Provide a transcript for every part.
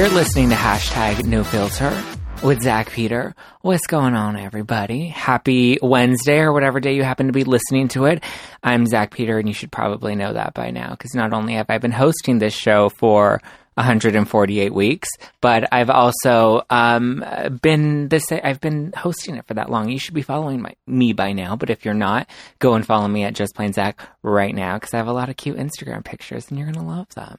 You're listening to hashtag no filter with Zach Peter. What's going on, everybody? Happy Wednesday or whatever day you happen to be listening to it. I'm Zach Peter, and you should probably know that by now because not only have I been hosting this show for 148 weeks, but I've also um, been this. I've been hosting it for that long. You should be following my, me by now, but if you're not, go and follow me at Just Plain Zach right now because I have a lot of cute Instagram pictures, and you're gonna love them.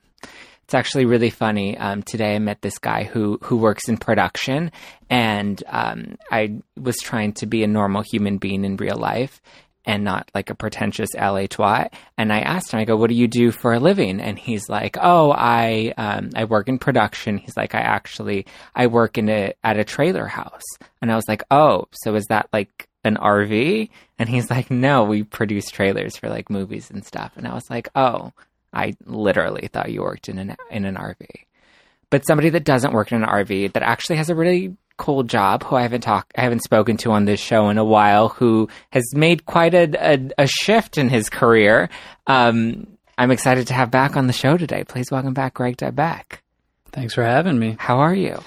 It's actually really funny. Um, today I met this guy who who works in production, and um, I was trying to be a normal human being in real life and not like a pretentious LA twat. And I asked him, I go, "What do you do for a living?" And he's like, "Oh, I um, I work in production." He's like, "I actually I work in a at a trailer house." And I was like, "Oh, so is that like?" an RV and he's like no we produce trailers for like movies and stuff and I was like oh I literally thought you worked in an in an RV. But somebody that doesn't work in an RV that actually has a really cool job, who I haven't talked, I haven't spoken to on this show in a while, who has made quite a a, a shift in his career. Um, I'm excited to have back on the show today. Please welcome back Greg Dybec. Thanks for having me. How are you?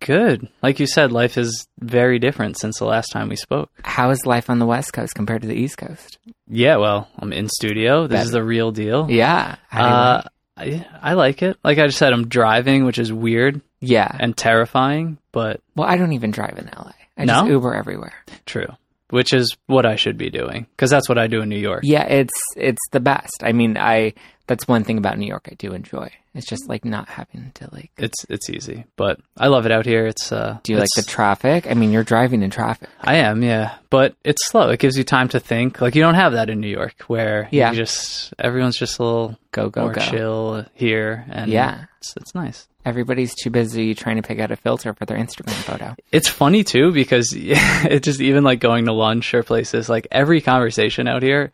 Good. Like you said, life is very different since the last time we spoke. How is life on the West Coast compared to the East Coast? Yeah, well, I'm in studio. This Better. is the real deal. Yeah. How do you Uh, I, I like it. Like I just said, I'm driving, which is weird yeah. and terrifying, but well, I don't even drive in LA. I No? just Uber everywhere. true. Which is what I should be doing because that's what I do in New York. Yeah, it's it's the best. I mean, I that's one thing about New York I do enjoy. It's just like not having to like. It's it's easy, but I love it out here. It's uh, Do you like the traffic? I mean, you're driving in traffic. I am, yeah, but it's slow. It gives you time to think. Like you don't have that in New York, where Yeah. you just everyone's just a little Go go more go. chill here, and Yeah. it's, it's nice. Everybody's too busy trying to pick out a filter for their Instagram photo. It's funny too because it just even like going to lunch or places like every conversation out here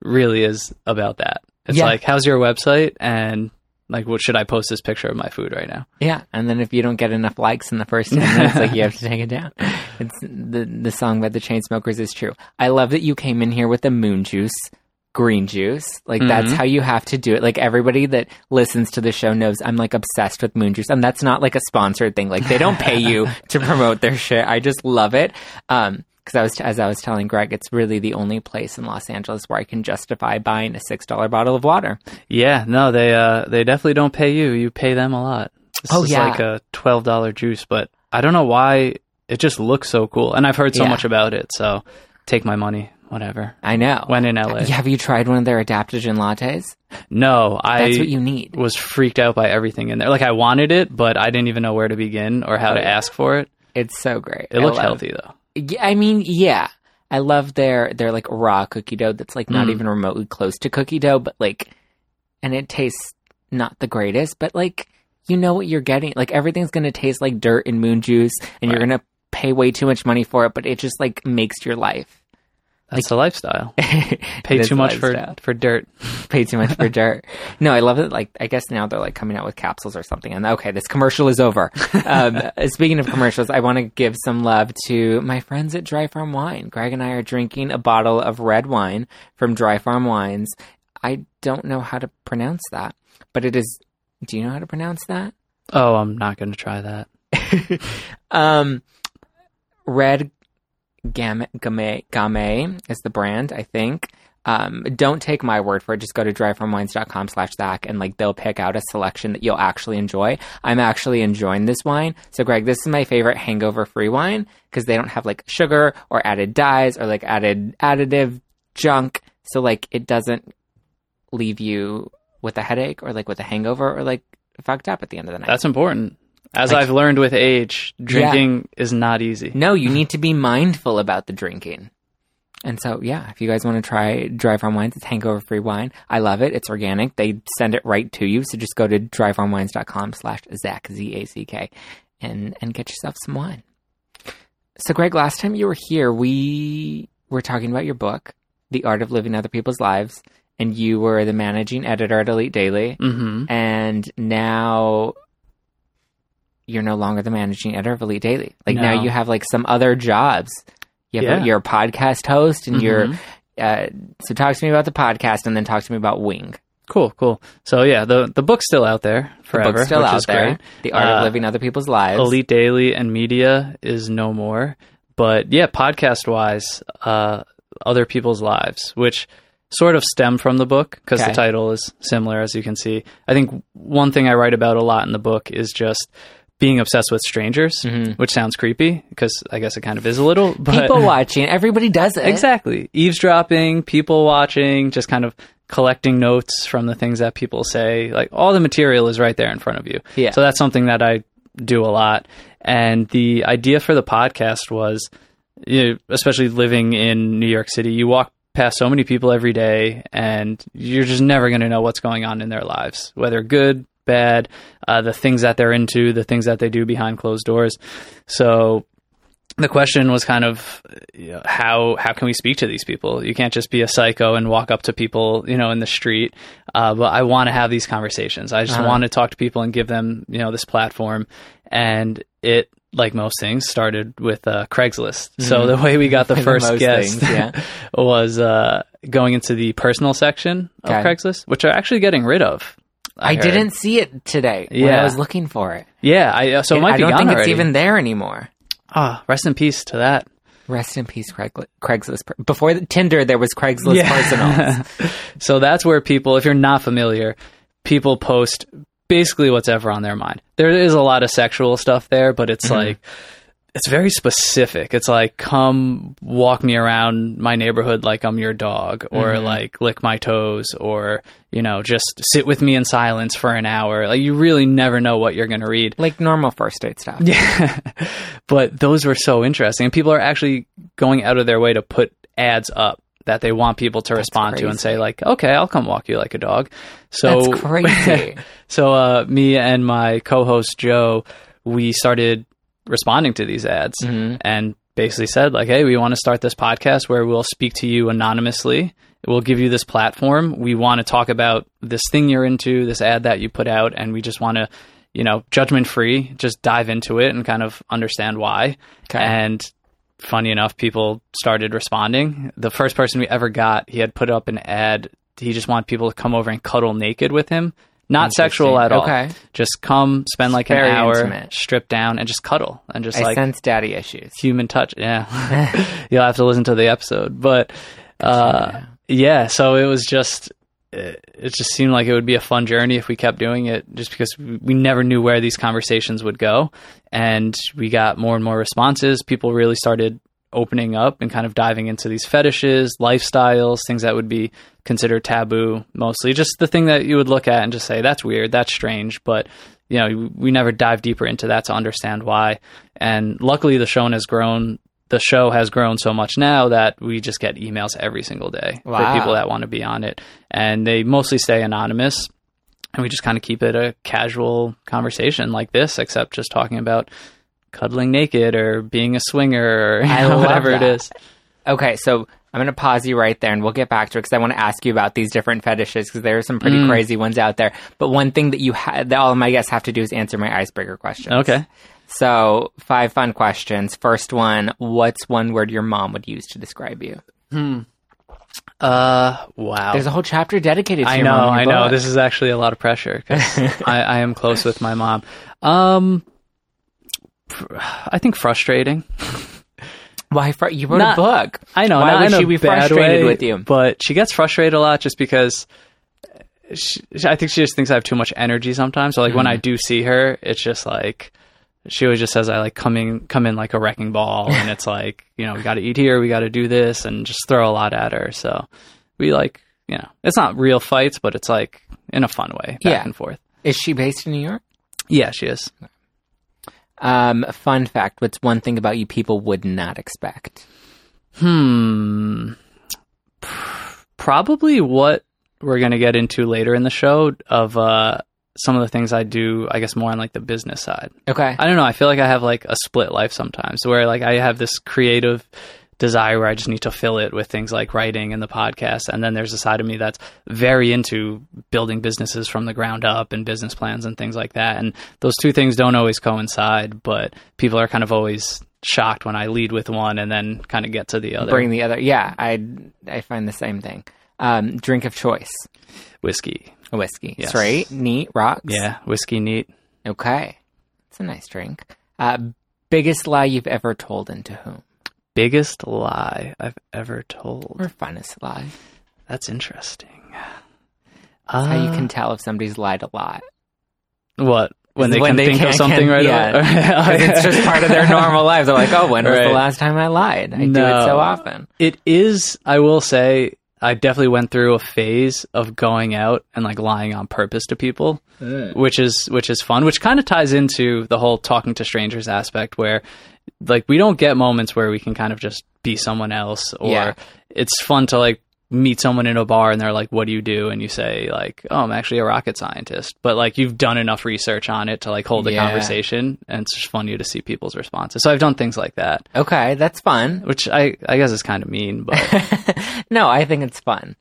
really is about that. It's Yeah. like, how's your website? And like, what should I post this picture of my food right now? Yeah, and then if you don't get enough likes in the first ten minutes, like you have to take it down. It's the the song by the Chainsmokers is true. I love that you came in here with the moon juice, green juice. Like that's Mhm. how you have to do it. Like everybody that listens to the show knows I'm like obsessed with moon juice, and that's not like a sponsored thing. Like they don't pay you to promote their shit. I just love it. Um, because I was as I was telling Greg, it's really the only place in Los Angeles where I can justify buying a six dollar bottle of water. Yeah, no, they uh they definitely don't pay you. You pay them a lot. This Oh, is yeah. like a twelve dollar juice, but I don't know why it just looks so cool. And I've heard so Yeah. much about it, so take my money, whatever. I know. When in LA. Have you tried one of their adaptogen lattes? No, I That's what you need. was freaked out by everything in there. Like I wanted it, but I didn't even know where to begin or how Oh, to yeah. ask for it. It's so great. It I healthy though. I mean, yeah. I love their their like raw cookie dough that's like not Mm. even remotely close to cookie dough, but like and it tastes not the greatest, but like you know what you're getting. Like everything's gonna taste like dirt and moon juice and you're gonna pay way too much money for it, but it just like makes your life. That's the lifestyle. Pay Pay too much for for dirt. pay too much for dirt. No, I love it. Like, I guess now they're like coming out with capsules or something. And okay, this commercial is over. Um, speaking of commercials, I want to give some love to my friends at Dry Farm Wine. Greg and I are drinking a bottle of red wine from Dry Farm Wines. I don't know how to pronounce that, but it is. Do you know how to pronounce that? Oh, I'm not going to try that. Um, Red Game Game Game is the brand, I think. Um, don't take my word for it. Just go to dryfarmwines.com slash Zach and like they'll pick out a selection that you'll actually enjoy. I'm actually enjoying this wine. So Greg, this is my favorite hangover free wine because they don't have like sugar or added dyes or like added additive junk. So like it doesn't leave you with a headache or like with a hangover or like fucked up at the end of the night. That's important. As Like- I've learned with age, drinking is not easy. No, you need to be mindful about the drinking. And so, yeah, if you guys want to try Dry Farm Wines, it's hangover free wine. I love it. It's organic. They send it right to you. So just go to dryfarmwines.com slash Zach, Z-A-C-K, and, and get yourself some wine. So, Greg, last time you were here, we were talking about your book, The Art of Living Other People's Lives, and you were the managing editor at Elite Daily. hmm And now you're no longer the managing editor of Elite Daily. Like now you have like some other jobs. You have Yeah. you're a podcast host and you're Mhm. uh, so talk to me about the podcast and then talk to me about Wing. Cool, cool. So yeah, the the book's still out there The forever, book's still out there. great. The Art Uh, of Living Other People's Lives. Elite Daily and Media is no more. But yeah, podcast wise, uh, Other People's Lives, which sort of stem from the book because Okay. the title is similar, as you can see. I think one thing I write about a lot in the book is just being obsessed with strangers, which sounds creepy because I guess it kind of is a little. But Mm-hmm. People watching. Everybody does it. Exactly. Eavesdropping, people watching, just kind of collecting notes from the things that people say. Like all the material is right there in front of you. Yeah. So that's something that I do a lot. And the idea for the podcast was, you know, especially living in New York City, you walk past so many people every day and you're just never going to know what's going on in their lives, whether good, bad, uh, the things that they're into, the things that they do behind closed doors. So the question was kind of you know, how how can we speak to these people? You can't just be a psycho and walk up to people, you know, in the street. Uh, but I want to have these conversations. I just Uh-huh. want to talk to people and give them, you know, this platform. And it, like most things, started with uh, Craigslist. So the way we got the first most guest things, yeah. was uh, going into the personal section of Okay. Craigslist, which are actually getting rid of. I heard. didn't see it today when Yeah. I was looking for it. Yeah, I uh, so it might I be don't gone think already. it's even there anymore. Ah, rest in peace to that. Rest in peace, Craigli- Craigslist. Before the Tinder, there was Craigslist Personals. so that's where people, if you're not familiar, people post basically what's ever on their mind. There is a lot of sexual stuff there, but it's like it's very specific. It's like come walk me around my neighborhood like I'm your dog or like lick my toes or you know just sit with me in silence for an hour. Like you really never know what you're going to read. Like normal first date stuff. Yeah. but those were so interesting. And people are actually going out of their way to put ads up that they want people to respond to and say like, "Okay, I'll come walk you like a dog." So That's crazy. so uh me and my co-host Joe, we started responding to these ads Mm-hmm. and basically said like, "Hey, we want to start this podcast where we'll speak to you anonymously. We'll give you this platform. We want to talk about this thing you're into, this ad that you put out, and we just want to, you know, judgment free, just dive into it and kind of understand why." Okay. And funny enough, people started responding. The first person we ever got, he had put up an ad. He just wanted people to come over and cuddle naked with him. Not sexual at all. Okay. Just come, spend like Very an hour, intimate. strip down, and just cuddle, and just I like sense daddy issues. human touch. Yeah, you'll have to listen to the episode, but uh, yeah. So it was just, it it just seemed like it would be a fun journey if we kept doing it, just because we never knew where these conversations would go, and we got more and more responses. People really started opening up and kind of diving into these fetishes, lifestyles, things that would be considered taboo, mostly just the thing that you would look at and just say that's weird, that's strange, but you know, we never dive deeper into that to understand why. And luckily the show has grown the show has grown so much now that we just get emails every single day Wow. for people that want to be on it. And they mostly stay anonymous. And we just kind of keep it a casual conversation like this, except just talking about cuddling naked or being a swinger or know, whatever it that. is. Okay, so I'm going to pause you right there and we'll get back to it because I want to ask you about these different fetishes because there are some pretty Mm. crazy ones out there. But one thing that you ha- that all of my guests have to do is answer my icebreaker questions. Okay. So, five fun questions. First one What's one word your mom would use to describe you? Hmm. Uh, wow. There's a whole chapter dedicated to I your know, mom in I your know. This is actually a lot of pressure because I, I am close with my mom. Um, pr- I think frustrating. Why? Fr- you wrote Not- a book. I know. Why would she be frustrated way, with you? But she gets frustrated a lot just because she, I think she just thinks I have too much energy sometimes. So like when I Mm-hmm. do see her, it's just like she always just says I like coming come in like a wrecking ball, and it's like you know we got to eat here, we got to do this, and just throw a lot at her. So we like you know it's not real fights, but it's like in a fun way, back Yeah. and forth. Is she based in New York? Yeah, she is. Um, fun fact What's one thing about you people would not expect? Hmm. Probably what we're going to get into later in the show of uh, some of the things I do, I guess, more on like the business side. Okay. I don't know. I feel like I have like a split life sometimes where like I have this creative desire where I just need to fill it with things like writing and the podcast. And then there's a side of me that's very into building businesses from the ground up and business plans and things like that. And those two things don't always coincide, but people are kind of always shocked when I lead with one and then kind of get to the other. Bring the other. Yeah, I I find the same thing. Um, drink of choice. Whiskey. Whiskey. Yes. Straight, neat, rocks. Yeah, whiskey neat. Okay. It's a nice drink. Uh, biggest lie you've ever told and to whom? Biggest lie I've ever told. Or funnest lie? That's interesting. That's how you Uh, can tell if somebody's lied a lot. what When they when can they think can- of something can- right yeah. away. 'Cause it's just part of their normal lives. They're like, oh, when was the last time I lied? I do it so often. It is. I will say, I definitely went through a phase of going out and like lying on purpose to people, which is which is fun. Which kind of ties into the whole talking to strangers aspect, where like we don't get moments where we can kind of just be someone else, or Yeah. it's fun to like meet someone in a bar and they're like, "What do you do?" and you say like, "Oh, I'm actually a rocket scientist," but like you've done enough research on it to like hold a Yeah. conversation, and it's just fun to see people's responses. So I've done things like that, Okay, that's fun. which I I guess is kind of mean, but. no, I think it's fun.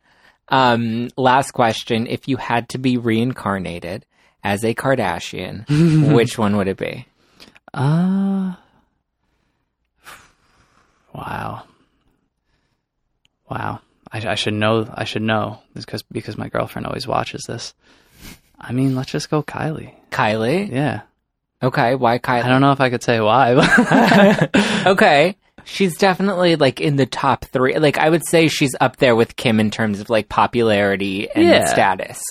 Um, last question. If you had to be reincarnated as a Kardashian, which one would it be? Uh wow, wow. I, I should know. I should know because because my girlfriend always watches this. I mean, let's just go Kylie. Kylie? Yeah, Okay, why Kylie? I don't know if I could say why. But okay. She's definitely like in the top three. Like I would say she's up there with Kim in terms of like popularity and Yeah. status.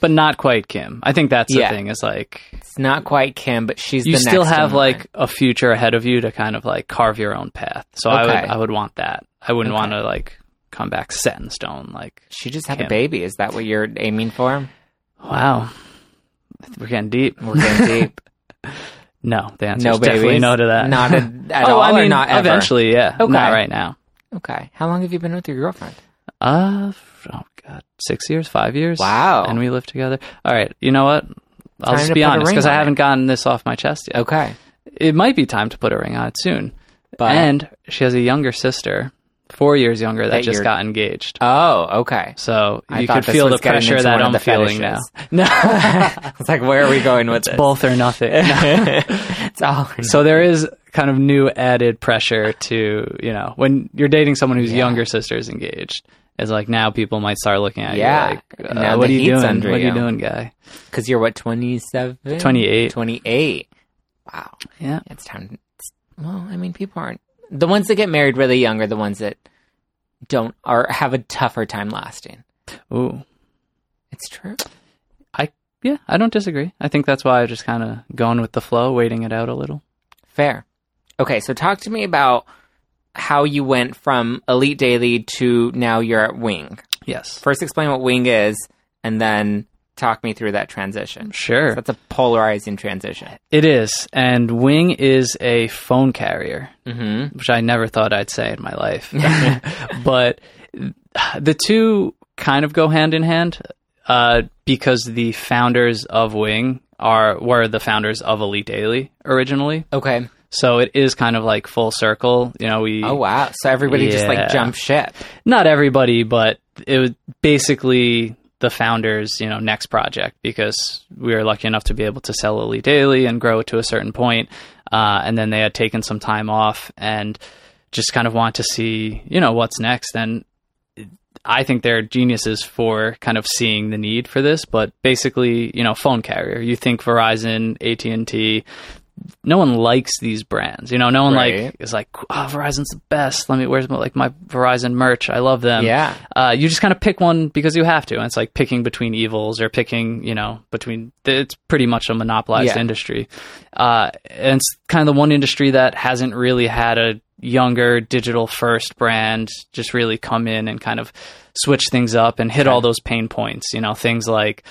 But not quite Kim. I think that's the thing. Is like It's not quite Kim, but she's you still have like a future ahead of you to kind of like carve your own path. So I would I would want that. I wouldn't Okay. want to like come back set in stone. Like she just had a baby. Is that what you're aiming for? wow, we're getting deep. We're getting deep. No, the answer no is definitely no to that. Not at, at oh, all, I or mean, not ever? eventually, yeah. Okay. Not right now. Okay. How long have you been with your girlfriend? Uh, oh god, six years, five years. Wow. And we lived together. All right. You know what? I'll Time just be honest because I haven't gotten this off my chest yet. Okay. It might be time to put a ring on it soon. But and she has a younger sister, four years younger, that, That just got engaged. oh, okay. So I you could feel the pressure that I'm the feeling now. No, it's like, where are we going with this? both or nothing. it's all. So there is kind of new added pressure to, you know, when you're dating someone whose Yeah. younger sister is engaged. It's like now people might start looking at Yeah. you like, uh, what are you doing? What are you doing, guy? Because you're what, 27? 28. 28. Wow. Yeah. It's time. it's- well, I mean, people aren't. The ones that get married really young are the ones that don't, or have a tougher time lasting. Ooh. It's true. I yeah, I don't disagree. I think that's why I just kind of going with the flow, waiting it out a little. Fair. Okay, so talk to me about how you went from Elite Daily to now you're at Wing. Yes. First, explain what Wing is, and then talk me through that transition. Sure. That's a polarizing transition. It is. And Wing is a phone carrier, Mm-hmm. which I never thought I'd say in my life. but the two kind of go hand in hand uh, because the founders of Wing are were the founders of Elite Daily originally. Okay. So it is kind of like full circle. You know, we Oh wow! So everybody just like Yeah. jumped ship. not everybody, but it was basically the founders, you know, next project because we were lucky enough to be able to sell Elite Daily and grow it to a certain point. Uh, and then they had taken some time off and just kind of want to see, you know, what's next. And I think they're geniuses for kind of seeing the need for this, but basically, you know, phone carrier. You think Verizon, AT and T. No one likes these brands, you know. No one Right. like is like, oh, Verizon's the best. Let me, where's my, like my Verizon merch? I love them. yeah. Uh, you just kind of pick one because you have to. And it's like picking between evils or picking, you know, between. It's pretty much a monopolized Yeah. industry, uh, and it's kind of the one industry that hasn't really had a younger digital first brand just really come in and kind of switch things up and hit all those pain points. You know, things like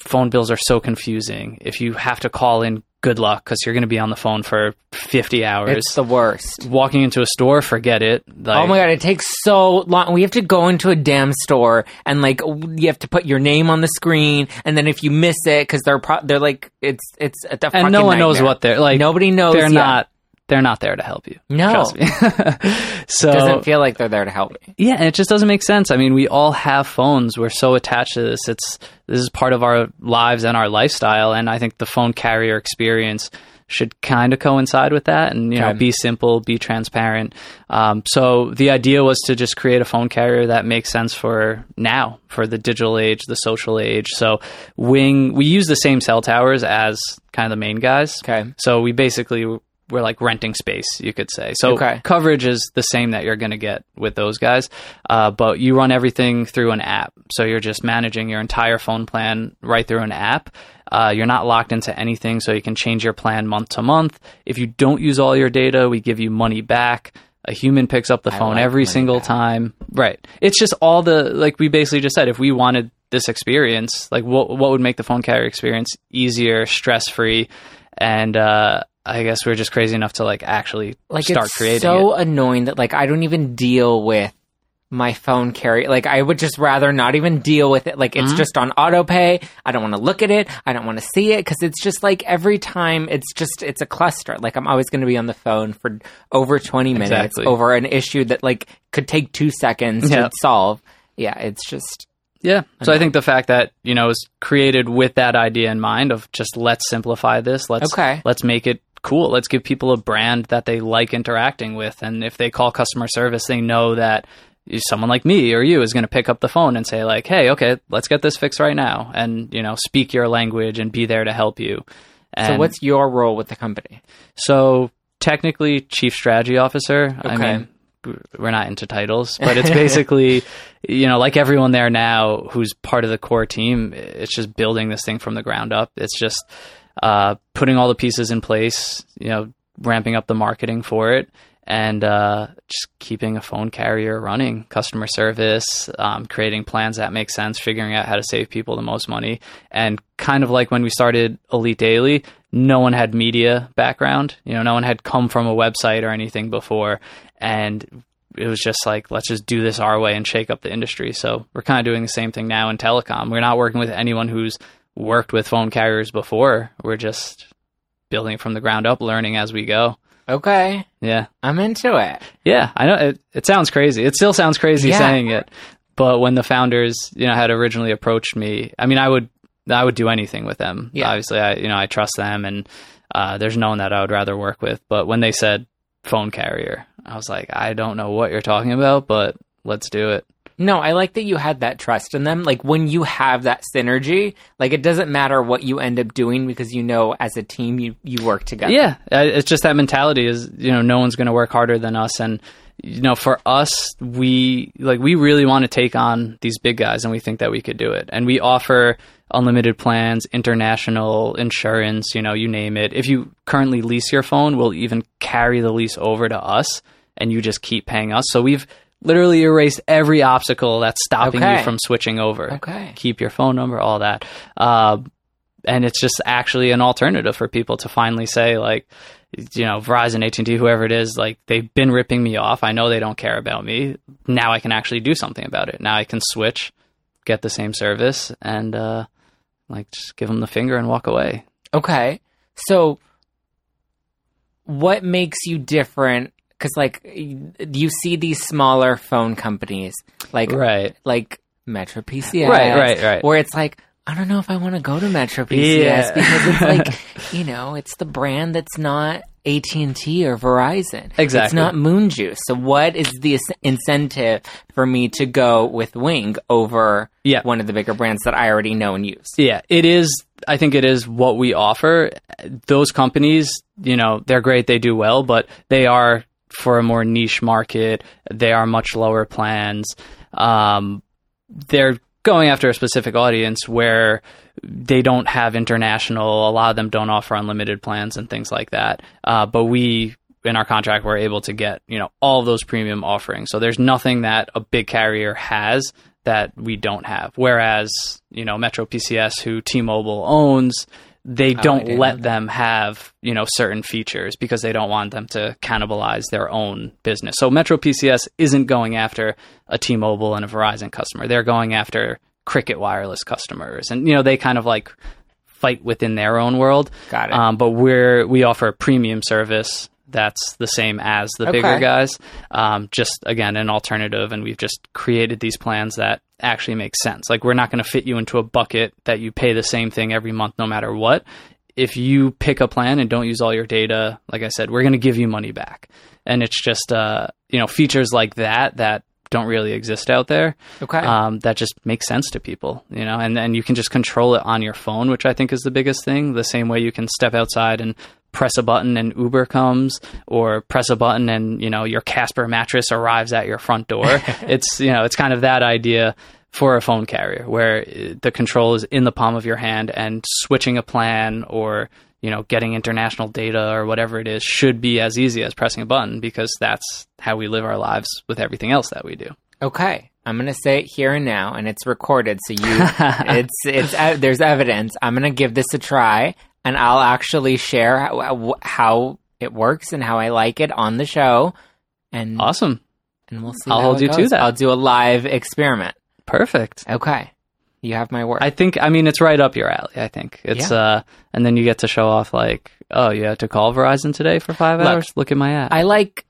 phone bills are so confusing. If you have to call in, good luck because you're going to be on the phone for 50 hours. It's the worst. Walking into a store, forget it. Like, oh my god! It takes so long. We have to go into a damn store and like you have to put your name on the screen, and then if you miss it because they're pro- they're like it's it's a the and no one knows what they're like. Nobody knows. they're yet. not they're not there to help you. No. Trust me. so Doesn't feel like they're there to help me. yeah, and it just doesn't make sense. I mean, we all have phones. We're so attached to this. It's this is part of our lives and our lifestyle. And I think the phone carrier experience should kind of coincide with that and you know Okay. be simple be transparent um, so the idea was to just create a phone carrier that makes sense for now for the digital age the social age so wing we use the same cell towers as kind of the main guys Okay. so we basically we're like renting space, you could say. So Okay. coverage is the same that you're going to get with those guys, uh, but you run everything through an app. So you're just managing your entire phone plan right through an app. Uh, you're not locked into anything, so you can change your plan month to month. If you don't use all your data, we give you money back. A human picks up the I phone like every single back. time. Right. It's just all the like we basically just said. If we wanted this experience, like what what would make the phone carrier experience easier, stress free, and uh, I guess we're just crazy enough to like actually like start it's creating so it. annoying that like I don't even deal with my phone carry like I would just rather not even deal with it like it's Mm-hmm. just on autopay. I don't want to look at it I don't want to see it cuz it's just like every time it's just it's a cluster like I'm always going to be on the phone for over 20 minutes Exactly. over an issue that like could take 2 seconds Yeah. to solve yeah it's just Yeah. So I think the fact that, you know, is created with that idea in mind of just let's simplify this. Let's Okay. let's make it cool. Let's give people a brand that they like interacting with. And if they call customer service, they know that someone like me or you is going to pick up the phone and say like, "Hey, okay, let's get this fixed right now." And, you know, speak your language and be there to help you. And so what's your role with the company so technically chief strategy officer. I Okay. mean, we're not into titles, but it's basically, you know, like everyone there now who's part of the core team, it's just building this thing from the ground up. It's just uh, putting all the pieces in place, you know, ramping up the marketing for it, and uh, just keeping a phone carrier running, customer service, um, creating plans that make sense, figuring out how to save people the most money, and kind of like when we started Elite Daily, no one had media background. You know, no one had come from a website or anything before, and it was just like let's just do this our way and shake up the industry. So we're kind of doing the same thing now in telecom. We're not working with anyone who's worked with phone carriers before. We're just building from the ground up, learning as we go. okay Yeah. I'm into it Yeah, I know it. It sounds crazy. It still sounds crazy Yeah. saying it, but when the founders, you know, had originally approached me, I mean, I would, I would do anything with them. Yeah. Obviously, I, you know, I trust them, and uh, there's no one that I would rather work with. But when they said phone carrier, I was like, I don't know what you're talking about, but let's do it. No, I like that you had that trust in them. Like when you have that synergy, like it doesn't matter what you end up doing because you know as a team you you work together. Yeah, it's just that mentality is you know no one's going to work harder than us, and you know for us we like we really want to take on these big guys, and we think that we could do it, and we offer unlimited plans, international insurance, you know, you name it. If you currently lease your phone, we'll even carry the lease over to us, and you just keep paying us. So we've literally erased every obstacle that's stopping Okay. you from switching over. Okay. Keep your phone number, all that. Uh, and it's just actually an alternative for people to finally say like you know verizon at&t whoever it is like they've been ripping me off i know they don't care about me now i can actually do something about it now i can switch get the same service and uh like just give them the finger and walk away Okay. So what makes you different cuz like you see these smaller phone companies like right like Metro PCS Right, right, right. where it's like I don't know if I want to go to Metro PCS Yeah. because it's like, you know, it's the brand that's not AT&T or Verizon. Exactly, it's not Moon Juice. So what is the incentive for me to go with Wing over Yeah. one of the bigger brands that I already know and use? Yeah, it is. I think it is what we offer. Those companies, you know, they're great. They do well, but they are for a more niche market. They are much lower plans. Um, they're going after a specific audience where they don't have international. A lot of them don't offer unlimited plans and things like that. Uh, but we, in our contract, we're able to get you know all those premium offerings. So there's nothing that a big carrier has that we don't have. Whereas you know Metro PCS, who T-Mobile owns, they don't let them have you know certain features because they don't want them to cannibalize their own business. So Metro PCS isn't going after a T-Mobile and a Verizon customer. They're going after Cricket Wireless customers, and you know they kind of like fight within their own world. Got it. Um, but we're we offer a premium service that's the same as the bigger guys. Um, just again an alternative, and we've just created these plans that actually make sense. Like we're not going to fit you into a bucket that you pay the same thing every month, no matter what. if you pick a plan and don't use all your data, like I said, we're going to give you money back. And it's just, uh, you know, features like that that don't really exist out there. Okay. Um, that just makes sense to people, you know, and then you can just control it on your phone, which I think is the biggest thing. The same way you can step outside and press a button and Uber comes, or press a button and you know your Casper mattress arrives at your front door. it's you know it's kind of that idea for a phone carrier where uh, the control is in the palm of your hand and switching a plan or you know getting international data or whatever it is should be as easy as pressing a button because that's how we live our lives with everything else that we do. Okay. I'm gonna say it here and now, and it's recorded, so you, it's it's uh, there's evidence. I'm gonna give this a try, and I'll actually share how, how it works and how I like it on the show, and Awesome. and we'll see. I'll hold you to that. I'll do a live experiment. Perfect. Okay, you have my word. I think I mean it's right up your alley. I think it's Yeah. uh, and then you get to show off like, oh, you had to call Verizon today for five Look, hours. Look at my app. I like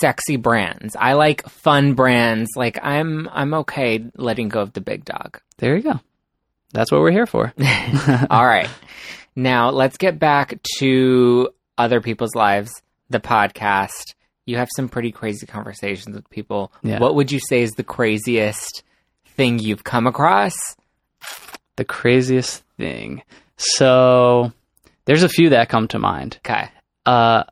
sexy brands. I like fun brands. Like I'm I'm okay letting go of the big dog. there you go. That's what we're here for. All right. Now let's get back to other people's lives, the podcast. You have some pretty crazy conversations with people. Yeah. What would you say is the craziest thing you've come across? the craziest thing. So there's a few that come to mind. Okay. Uh,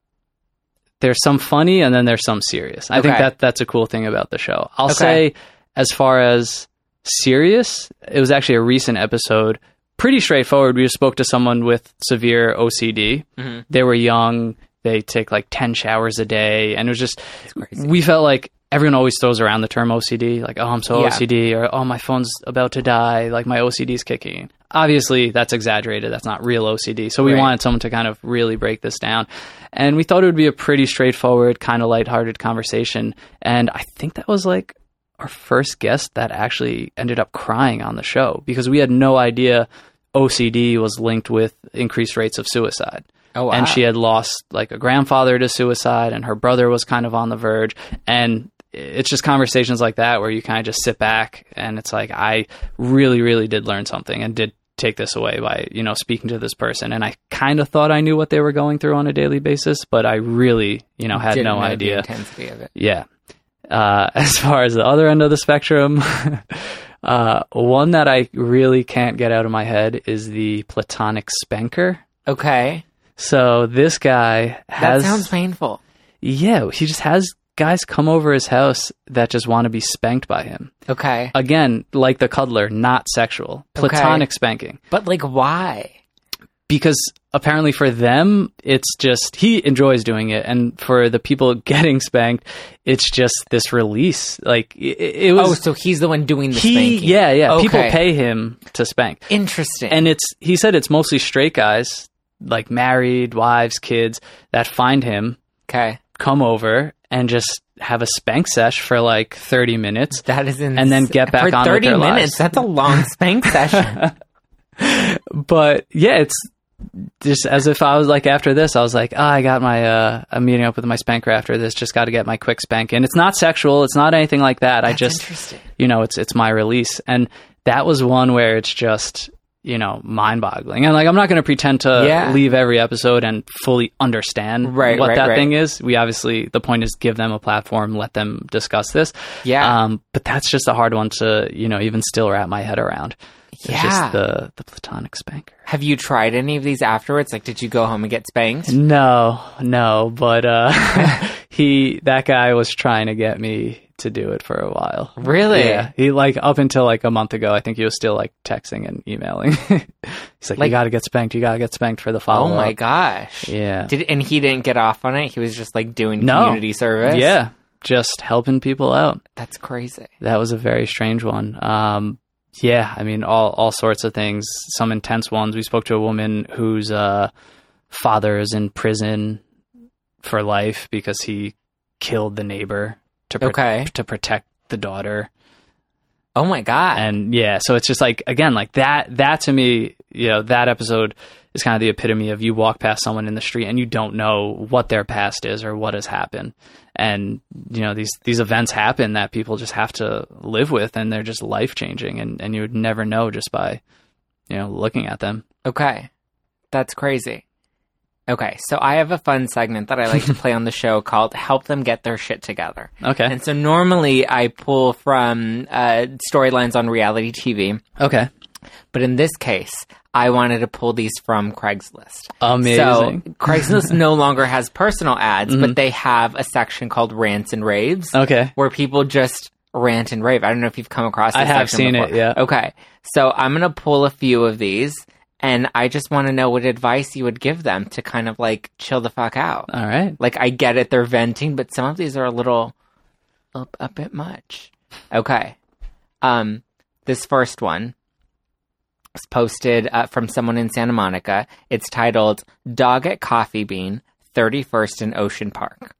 there's some funny and then there's some serious. I think that that's a cool thing about the show. I'll Okay. say, as far as serious, it was actually a recent episode. Pretty straightforward. We just spoke to someone with severe OCD. Mhm. They were young. They take like 10 showers a day. And it was just, crazy. we felt like everyone always throws around the term OCD, like, oh, I'm so Yeah. OCD, or oh, my phone's about to die, like my OCD's kicking. Obviously, that's exaggerated. That's not real OCD. So we Right. wanted someone to kind of really break this down. And we thought it would be a pretty straightforward, kind of lighthearted conversation. And I think that was like our first guest that actually ended up crying on the show because we had no idea OCD was linked with increased rates of suicide Oh wow. and she had lost like a grandfather to suicide and her brother was kind of on the verge and it's just conversations like that where you kind of just sit back and it's like i really really did learn something and did take this away by you know speaking to this person and i kind of thought i knew what they were going through on a daily basis but i really you know had Didn't no idea intensity of it. yeah. Uh, as far as the other end of the spectrum, uh, one that I really can't get out of my head is the platonic spanker. Okay. So this guy has. That sounds painful. yeah, he just has guys come over his house that just want to be spanked by him. Okay. Again, like the cuddler, not sexual, Okay. platonic spanking. But like why? Because apparently for them, it's just he enjoys doing it, and for the people getting spanked, it's just this release. Like it, it was. Oh, so he's the one doing the he spanking. yeah yeah Okay. people pay him to spank Interesting. and it's he said it's mostly straight guys like married wives kids that find him okay. come over and just have a spank sesh for like 30 minutes That is in And then get back for on with thirty their minutes. lives. That's a long spank session. but yeah it's just as if I was like after this, I was like, oh, I got my uh, I'm meeting up with my spanker after this. Just got to get my quick spank, and it's not sexual. It's not anything like that. I just you know, it's it's my release, and that was one where it's just you know mind boggling. And like, I'm not going to pretend to Yeah. leave every episode and fully understand Right, what right, that right. thing is. We obviously the point is give them a platform, let them discuss this. Yeah. Um, but that's just a hard one to you know even still wrap my head around. It's Yeah. just the the platonic spanker. Have you tried any of these afterwards? Like, did you go home and get spanked? No, no, but uh, he that guy was trying to get me to do it for a while. Really? Yeah, he like up until like a month ago, I think he was still like texting and emailing. He's like, Like- "You got to get spanked. You got to get spanked for the following. Oh my gosh. Yeah. Did and he didn't get off on it. He was just like doing No. community service. Yeah, just helping people out. That's crazy. That was a very strange one. Um, yeah, I mean, all all sorts of things. Some intense ones. We spoke to a woman whose uh, father is in prison for life because he killed the neighbor to pro- Okay. to protect the daughter. Oh my god. And yeah, so it's just like again, like that. That to me, you know, that episode is kind of the epitome of you walk past someone in the street and you don't know what their past is or what has happened, and you know these these events happen that people just have to live with, and they're just life changing, and and you would never know just by, you know, looking at them. okay. That's crazy. Okay, so I have a fun segment that I like to play on the show called Help Them Get Their Shit Together. Okay. And so normally I pull from uh, storylines on reality TV, okay. But in this case, I wanted to pull these from Craigslist. Amazing. So Craigslist no longer has personal ads, but they have a section called Rants and Raves Okay. where people just rant and rave. I don't know if you've come across this I have seen it, yeah. Okay. So I'm going to pull a few of these and I just want to know what advice you would give them to kind of like chill the fuck out. All right. Like I get it, they're venting, but some of these are a little, a, a bit much. Okay. Um, this first one posted uh, from someone in Santa Monica. It's titled "Dog at Coffee Bean, 31st in Ocean Park."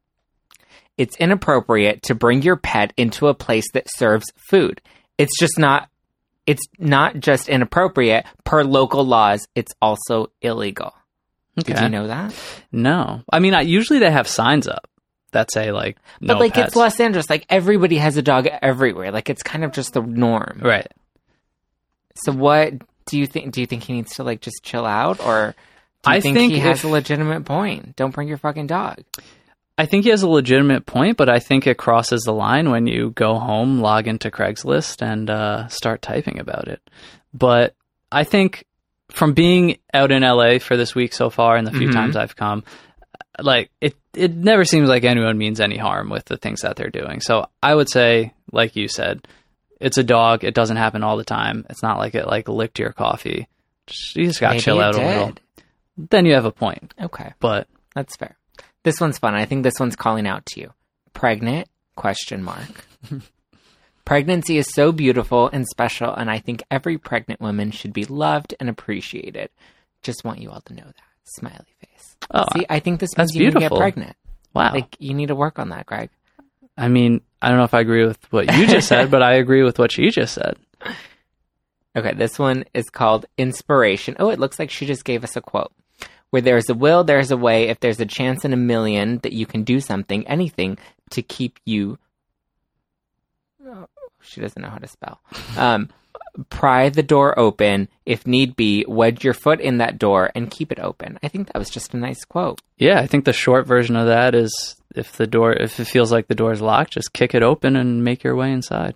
It's inappropriate to bring your pet into a place that serves food. It's just not. It's not just inappropriate per local laws. It's also illegal. Okay. Did you know that? No. I mean, I, usually they have signs up that say like no But like pets. it's Los Angeles, like everybody has a dog everywhere. Like it's kind of just the norm. Right. So what do you think? Do you think he needs to like just chill out, or do you I think, think he has a legitimate point? Don't bring your fucking dog. I think he has a legitimate point, but I think it crosses the line when you go home, log into Craigslist, and uh, start typing about it. But I think from being out in LA for this week so far, and the few Mhm. times I've come, like it, it never seems like anyone means any harm with the things that they're doing. So I would say, like you said, it's a dog. It doesn't happen all the time. It's not like it like licked your coffee. Just, you just got to chill out a little. Then you have a point. Okay, But that's fair. This one's fun. I think this one's calling out to you. Pregnant? Question mark. Pregnancy is so beautiful and special, and I think every pregnant woman should be loved and appreciated. Just want you all to know that. Smiley face. oh, See, I think this means you need to get pregnant. wow. Like you need to work on that, Greg. I mean, I don't know if I agree with what you just said, but I agree with what she just said. Okay, this one is called Inspiration. Oh, it looks like she just gave us a quote. Where there's a will, there's a way. If there's a chance in a million that you can do something, anything to keep you. Oh, she doesn't know how to spell. Um, pry the door open. If need be, wedge your foot in that door and keep it open. I think that was just a nice quote. Yeah, I think the short version of that is if the door, if it feels like the door is locked, just kick it open and make your way inside.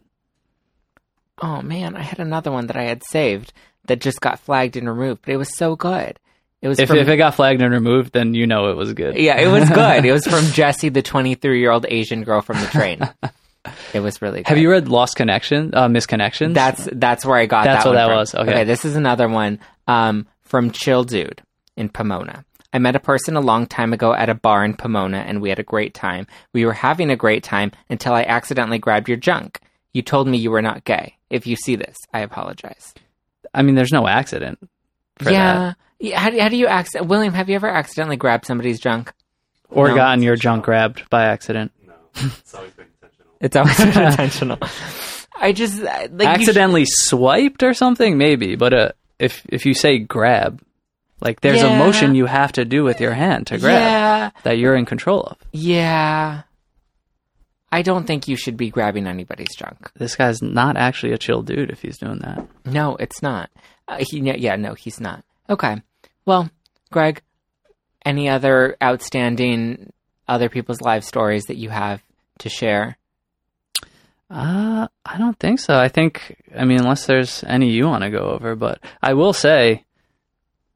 Oh man, I had another one that I had saved that just got flagged and removed, but it was so good. It was If, from if it got flagged and removed, then you know it was good. Yeah, it was good. it was from Jessie, the 23 year old Asian girl from the train. It was really good. Have you read Lost Connection, uh, Missed Connections? That's that's where I got That's that what one that from. was. Okay. this is another one um, from Chill Dude in Pomona. I met a person a long time ago at a bar in Pomona, and we had a great time. We were having a great time until I accidentally grabbed your junk. You told me you were not gay. If you see this, I apologize. I mean, there's no accident. For yeah. yeah. How, do- how do you accident? William, have you ever accidentally grabbed somebody's junk? Or No. gotten your junk grabbed by accident. It's always been intentional. It's always intentional. I just uh, like you sh- Accidentally swiped or something, maybe. But uh, if if you say grab, like there's Yeah. a motion you have to do with your hand to grab Yeah, that you're in control of. yeah. I don't think you should be grabbing anybody's junk. This guy's not actually a chill dude if he's doing that. No, it's not. Uh, he, yeah, no, he's not. Okay. Well, Greg, any other outstanding other people's life stories that you have to share? Uh, I don't think so. I think, I mean, unless there's any you want to go over, but I will say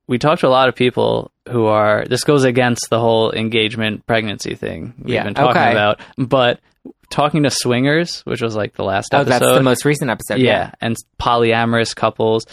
we talked to a lot of people who are, this goes against the whole engagement pregnancy thing we've Yeah, been talking okay. about, but talking to swingers, which was like the last Oh, episode. that's the most recent episode. yeah, and polyamorous couples.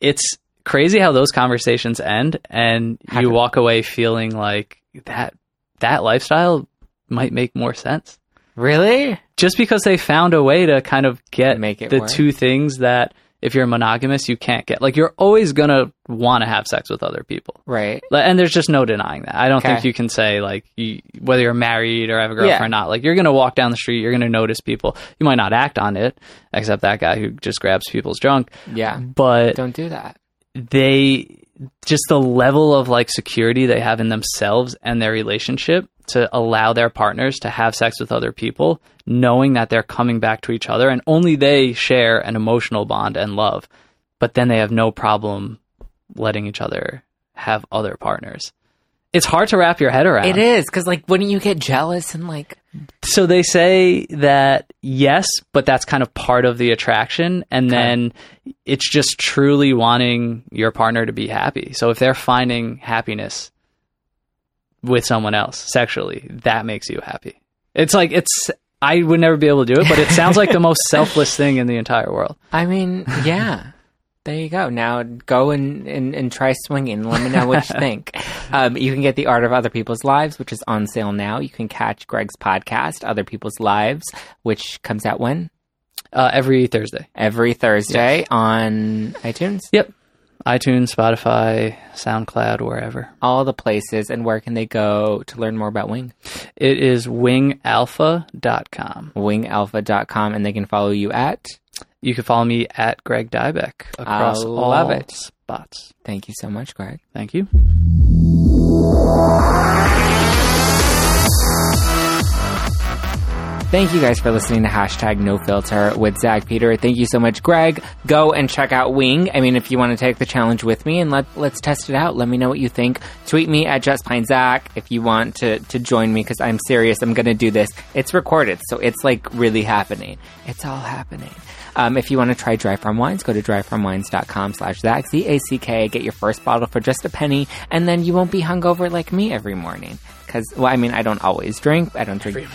It's crazy how those conversations end and How you walk away feeling like that, that lifestyle might make more sense Really? just because they found a way to kind of get Make it the work. two things that if you're monogamous you can't get like you're always gonna want to have sex with other people Right. And there's just no denying that i don't think you can say like you, whether you're married or have a girlfriend Yeah. or not like you're gonna walk down the street you're gonna notice people you might not act on it except that guy who just grabs people's junk Yeah. but Don't do that. they just the level of like security they have in themselves and their relationship to allow their partners to have sex with other people knowing that they're coming back to each other and only they share an emotional bond and love but then they have no problem letting each other have other partners. It's hard to wrap your head around. It is because like wouldn't you get jealous and like So they say that yes, but that's kind of part of the attraction. And then it's just truly wanting your partner to be happy. So if they're finding happiness with someone else sexually, that makes you happy. It's like, it's, I would never be able to do it, but it sounds like the most selfless thing in the entire world. I mean yeah. There you go. Now go and, and, and try swinging. Let me know what you think. Um, you can get The Art of Other People's Lives, which is on sale now. You can catch Greg's podcast, Other People's Lives, which comes out when? Uh, every Thursday. Every Thursday on iTunes. Yep. iTunes, Spotify, SoundCloud, wherever. All the places. And where can they go to learn more about Wing? It is wingalpha.com. Wingalpha.com. And they can follow you at. You can follow me at Greg Dybec across I love all it. spots. Thank you so much, Greg. Thank you. Thank you guys for listening to hashtag no filter with Zack Peter. Thank you so much, Greg. Go and check out Wing. I mean, if you want to take the challenge with me and let let's test it out. Let me know what you think. Tweet me at JustPlainZack if you want to to join me because I'm serious. I'm going to do this. It's recorded, so it's like really happening. It's all happening. Um, if you want to try Dry Farm Wines, go to dryfarmwines.com slash Zack, Z-A-C-K. Get your first bottle for just a penny, and then you won't be hungover like me every morning. Because, well, I mean, I don't always drink. I don't drink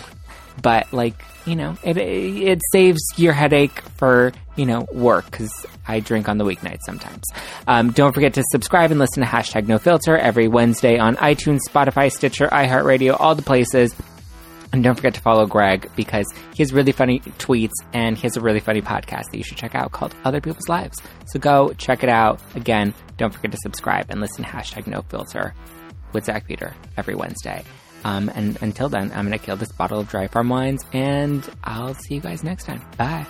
but like you know it it saves your headache for you know work because i drink on the weeknights sometimes. Um, don't forget to subscribe and listen to hashtag no filter every wednesday on itunes spotify stitcher iheartradio all the places. And don't forget to follow greg because he has really funny tweets and he has a really funny podcast that you should check out called other people's lives. So go check it out. Again don't forget to subscribe and listen to hashtag no filter with Zack Peter every Wednesday. Um, and until then, I'm going to kill this bottle of dry farm wines, and I'll see you guys next time. Bye.